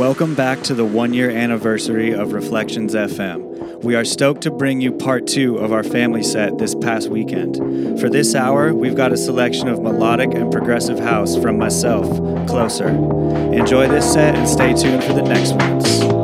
Welcome back to the one year anniversary of Reflections FM. We are stoked to bring you part two of our family set this past weekend. For this hour, we've got a selection of melodic and progressive house from myself, Closur. Enjoy this set and stay tuned for the next ones.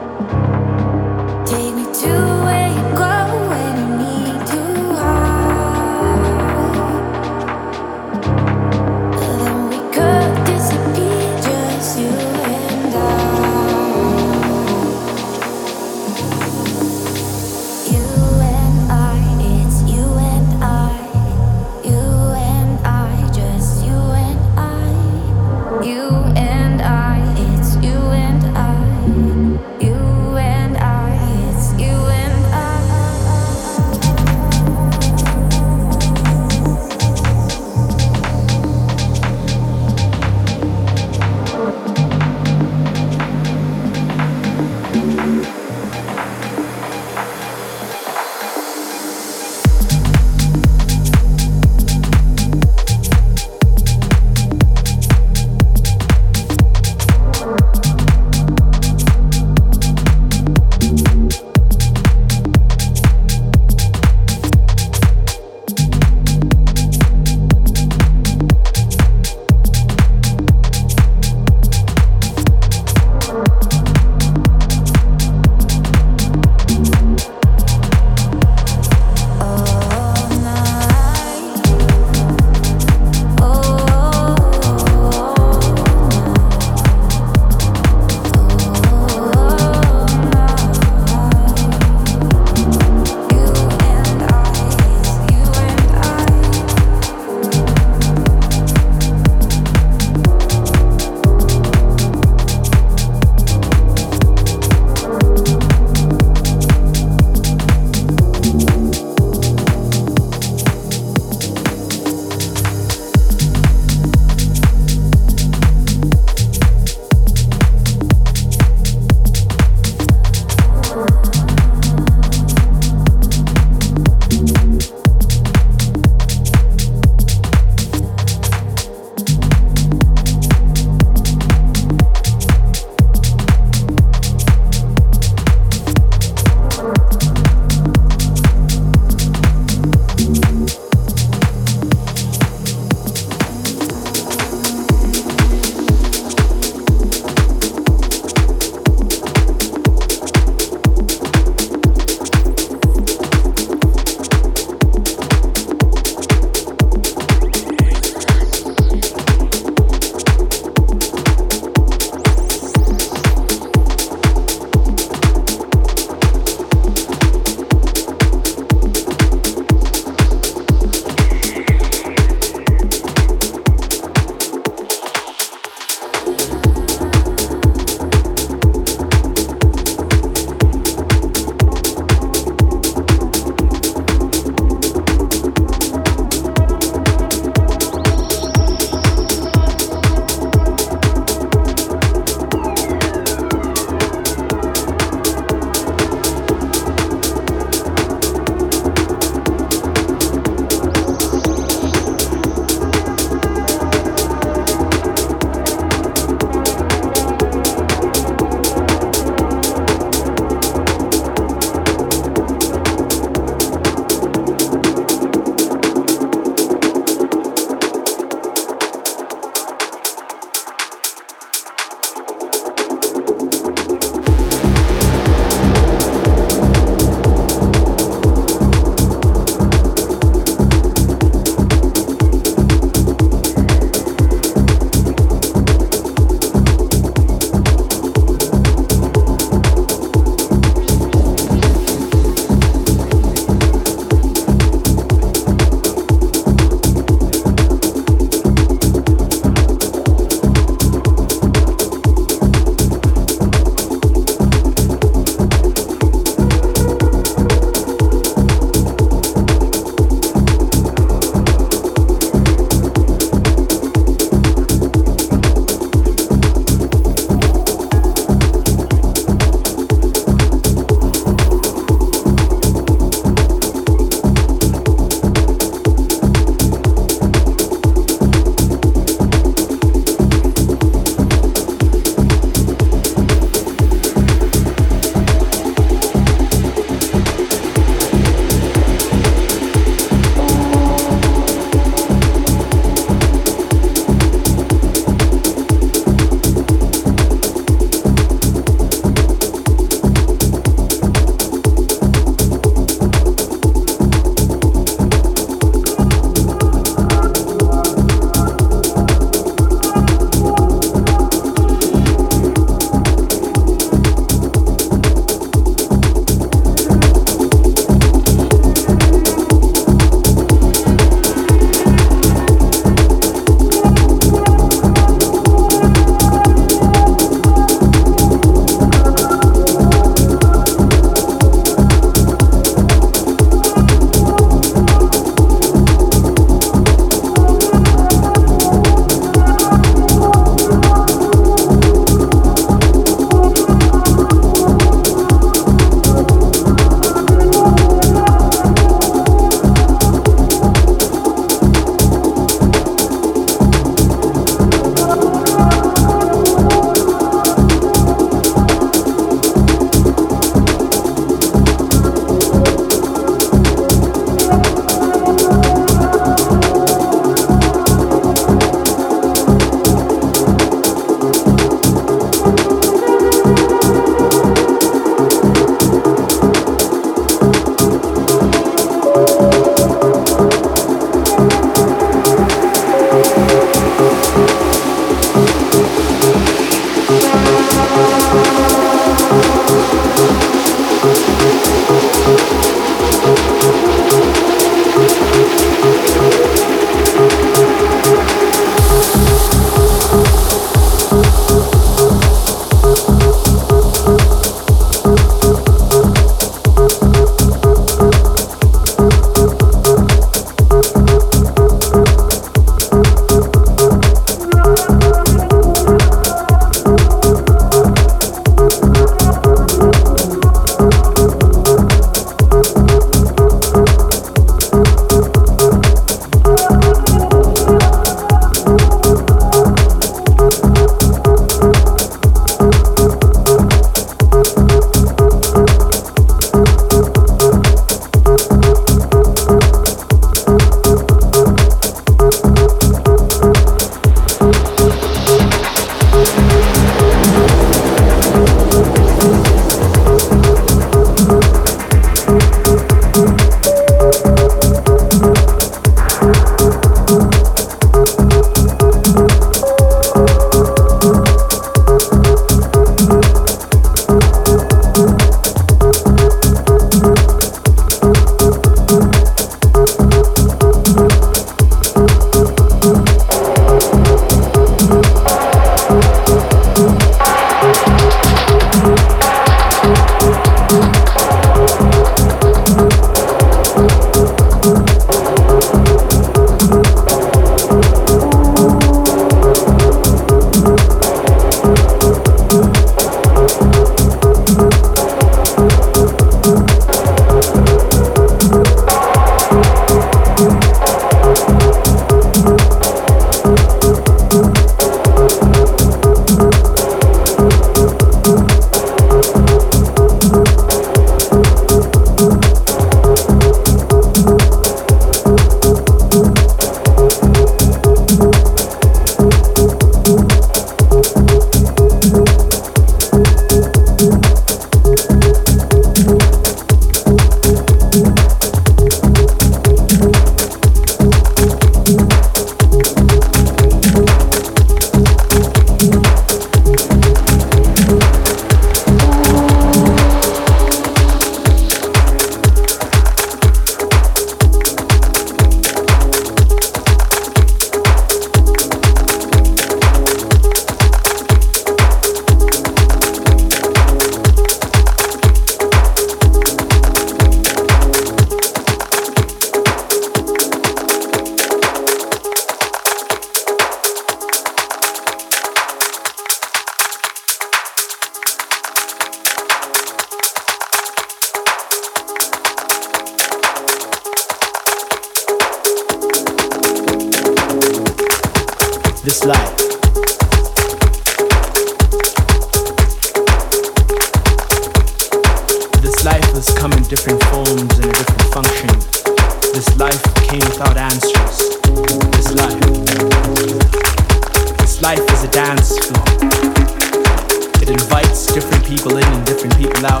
different people in and different people out.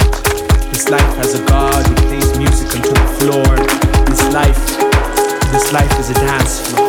This life has a God who plays music until the floor. This life, this life is a dance floor.